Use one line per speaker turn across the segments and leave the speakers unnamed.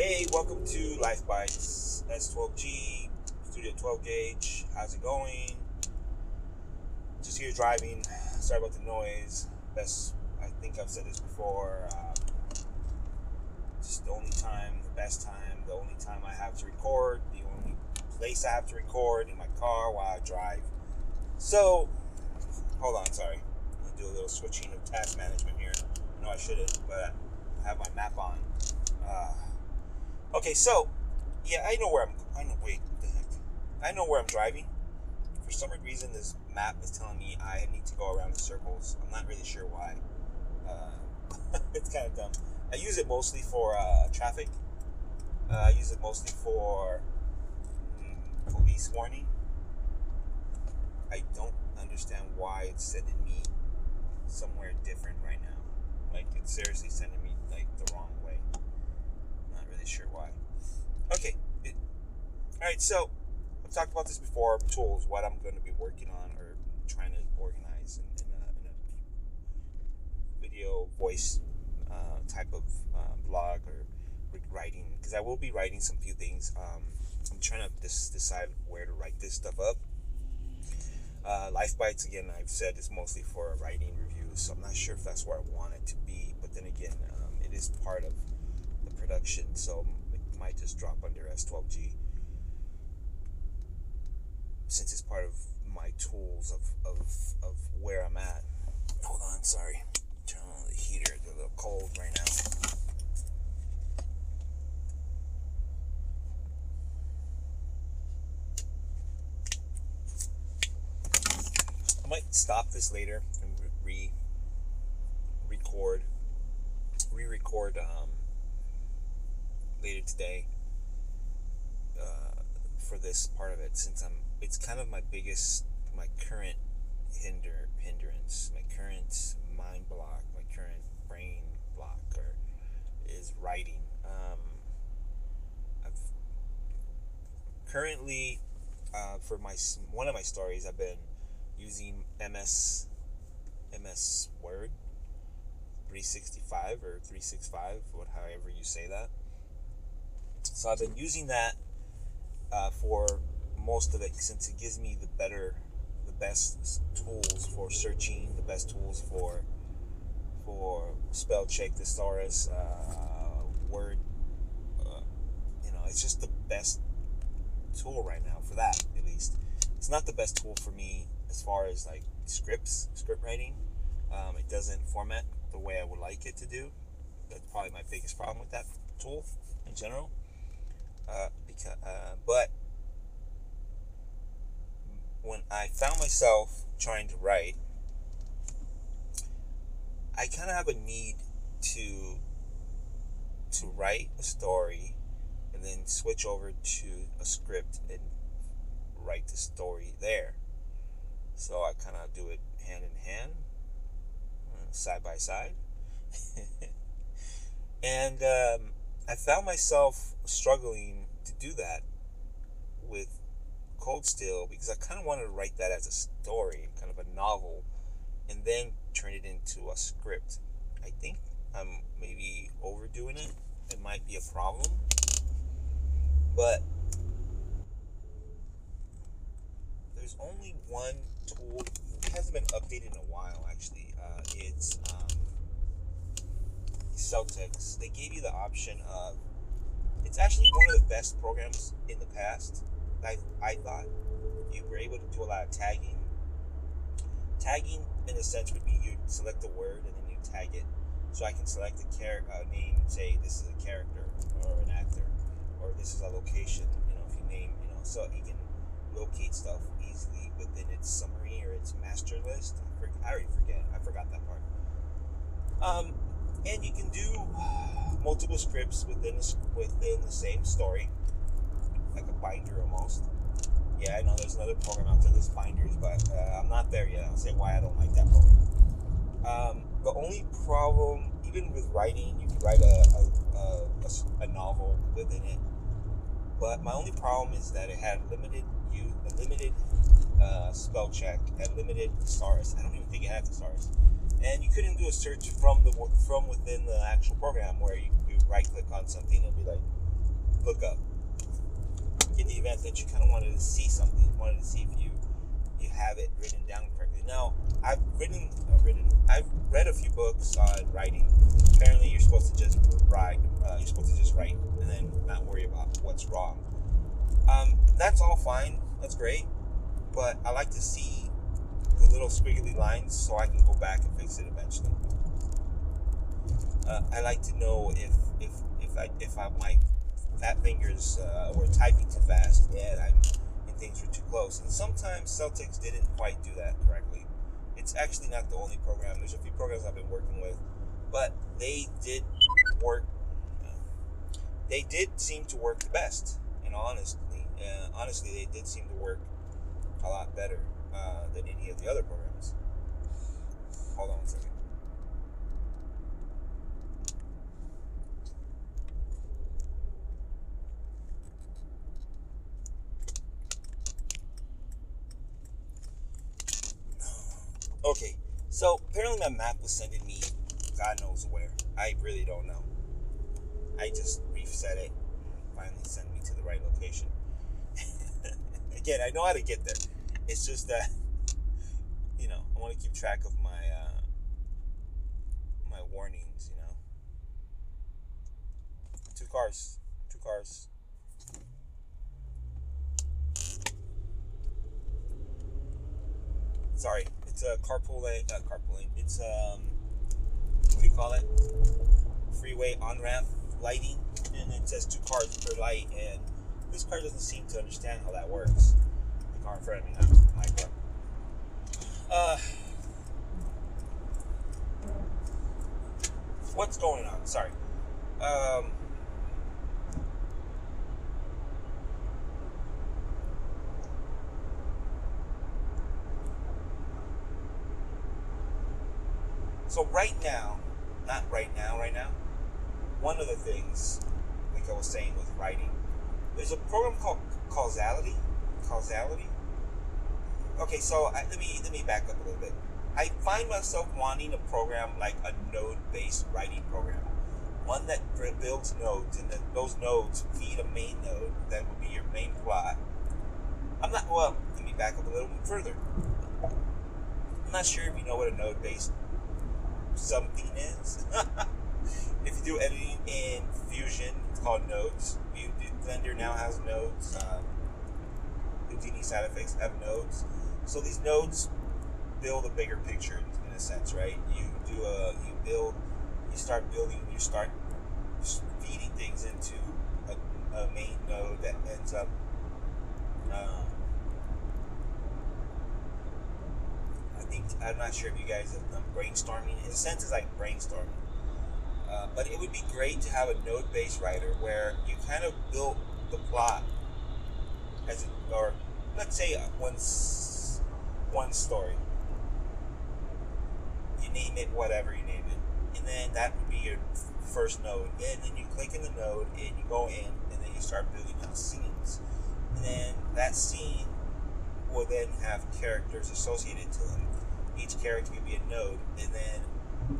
Hey, welcome to Life Bites S12G Studio 12 gauge. How's it going? Just here driving. Sorry about the noise. Best, I think I've said this before. Uh, just the only time, the best time, the only time I have to record, the only place I have to record in my car while I drive. So, hold on, sorry. I'll do a little switching of task management here. No, I shouldn't, but I have my map on. Uh, okay, so yeah, I know where I'm. I know. Wait, what the heck? I know where I'm driving. For some reason, this map is telling me I need to go around in circles. I'm not really sure why. Uh, it's kind of dumb. I use it mostly for uh, traffic. Uh, I use it mostly for mm, police warning. I don't understand why it's sending me somewhere different right now. Like it's seriously sending me like the wrong way. Sure why. Okay. All right. So I've talked about this before. Tools. What I'm going to be working on or trying to organize in, in, a, in a video voice uh, type of uh, blog or writing because I will be writing some few things. Um, I'm trying to dis- decide where to write this stuff up. Uh, Life Bites again. I've said it's mostly for writing reviews, so I'm not sure if that's where I want it to be. But then again, um, it is part of production, so it might just drop under S12G since it's part of my tools of, of, of where I'm at. Hold on, sorry. Turn on the heater. It's a little cold right now. I might stop this later and re record re record um, today uh, for this part of it since I'm it's kind of my biggest my current hinder hindrance my current mind block my current brain block or is writing. Um, I've currently uh, for my one of my stories I've been using MS MS Word 365 or 365 what however you say that so I've been using that uh, for most of it since it gives me the better the best tools for searching the best tools for for spell check thesaurus uh, word uh, you know it's just the best tool right now for that at least. It's not the best tool for me as far as like scripts script writing. Um, it doesn't format the way i would like it to do. That's probably my biggest problem with that tool in general uh, because, uh, but when I found myself trying to write, I kind of have a need to to write a story and then switch over to a script and write the story there. So I kind of do it hand in hand, uh, side by side. and um, I found myself struggling to do that with Cold Steel because I kind of wanted to write that as a story, kind of a novel, and then turn it into a script. I think I'm maybe overdoing it. It might be a problem, but there's only one tool. It hasn't been updated in a while, actually. Uh, it's um, Celtx. They gave you the option of. It's actually one of the best programs in the past I, I thought you were able to do a lot of tagging. Tagging, in a sense, would be you select a word and then you tag it. So I can select a character uh, name and say this is a character or an actor or this is a location. You know, if you name, you know, so you can locate stuff easily within its summary or its master list. I, I already forget. I forgot that part. Um, and you can do multiple scripts within the, within the same story like a binder almost. Yeah, I know there's another program out there that's binders, but uh, I'm not there yet. I'll say why I don't like that program. Um, the only problem, even with writing, you can write a, a, a, a, novel within it. But my only problem is that it had limited you limited uh, spell check and limited stars. I don't even think it had the stars. And you couldn't do a search from the from within the actual program where you, you right click on something and be like, look up in the event that you kind of wanted to see something, wanted to see if you you have it written down correctly. Now, I've written, uh, written, I've read a few books on writing. Apparently, you're supposed to just write. Uh, you're supposed to just write and then not worry about what's wrong. Um, that's all fine. That's great. But I like to see the little squiggly lines so I can go back and fix it eventually. Uh, I like to know if if if I if I my fat fingers uh, were typing too fast and I'm and things were too close. And sometimes Celtx didn't quite do that correctly. It's actually not the only program. There's a few programs I've been working with, but they did work. Uh, they did seem to work the best. And honestly, uh, honestly, they did seem to work a lot better uh, than any of the other programs. Hold on a second. Okay, so apparently my map was sending me God knows where. I really don't know. I just reset it and finally sent me to the right location. Again, I know how to get there. It's just that you know, I want to keep track of my uh, my warnings, you know. Two cars. Two cars. Sorry, it's a carpool lane. Uh, lane. It's um, what do you call it? Freeway on ramp lighting, and it says two cars per light. And this car doesn't seem to understand how that works. Car in front of me, my car. Uh, what's going on? Sorry. Um. So right now, not right now, right now, one of the things, like I was saying with writing, there's a program called Causality. Causality. Okay, so I, let me let me back up a little bit. I find myself wanting a program like a node-based writing program, one that builds nodes, and then those nodes feed a main node that will be your main plot. I'm not well. Let me back up a little bit further. I'm not sure if you know what a node-based something is. if you do editing in Fusion, it's called nodes. Blender now has nodes. Um, Houdini SideFX have nodes. So these nodes build a bigger picture in a sense, right? You do a you build, you start building, you start feeding things into a, a main node that ends up. Um, I think I'm not sure if you guys have done brainstorming. In a sense, it's like brainstorming. Uh, but it would be great to have a node-based writer where you kind of build the plot as a, or let's say one one story. You name it whatever you name it, and then that would be your first node. And then you click in the node and you go in, and then you start building out scenes. And then that scene will then have characters associated to it. Each character could be a node, and then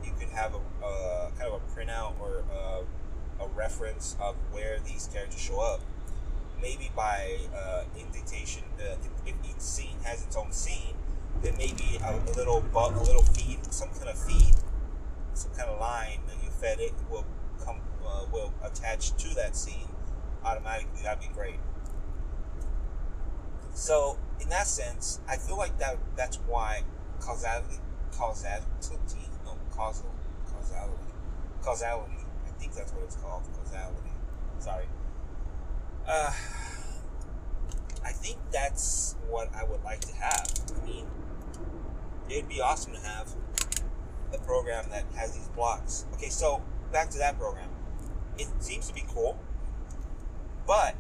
you could have a uh, kind of a printout or a, a reference of where these characters show up maybe by uh, indentation, uh, if each scene has its own scene, then maybe a, a little a little feed, some kind of feed, some kind of line that you fed it will come uh, will attach to that scene automatically. That'd be great. So in that sense, I feel like that that's why causality, causality, no causal, causality, causality. I think that's what it's called, causality. Sorry uh, I think that's what I would like to have. I mean, it'd be awesome to have a program that has these blocks. Okay, so back to that program. It seems to be cool, but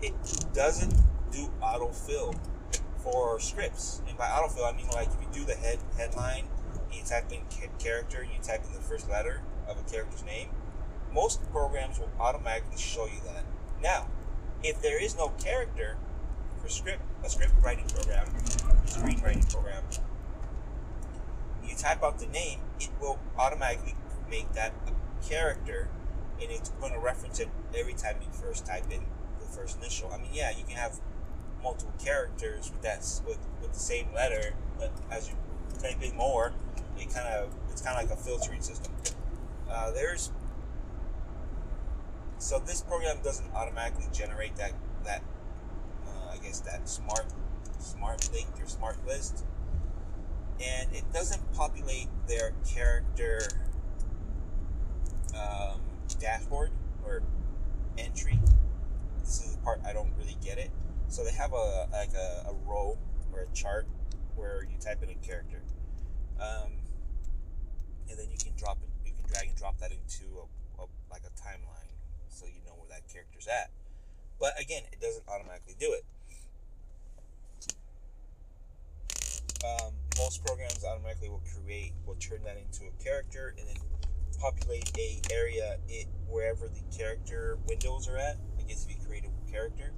it doesn't do autofill for scripts. And by autofill, I mean like if you do the head headline, and you type in character, and you type in the first letter of a character's name, most programs will automatically show you that. Now, if there is no character for script, a script writing program, screenwriting program, you type out the name, it will automatically make that a character and it's going to reference it every time you first type in the first initial. I mean, yeah, you can have multiple characters with that with, with the same letter, but as you type in more, it kind of it's kind of like a filtering system. Uh, there's so this program doesn't automatically generate that that uh, I guess that smart smart link or smart list, and it doesn't populate their character um, dashboard or entry. This is the part I don't really get it. So they have a like a, a row or a chart where you type in a character, um, and then you can drop it. You can drag and drop that into a, a like a timeline, so you know where that character's at. But again, it doesn't automatically do it. Um, most programs automatically will create, will turn that into a character, and then populate a area it wherever the character windows are at. I guess if you create a character,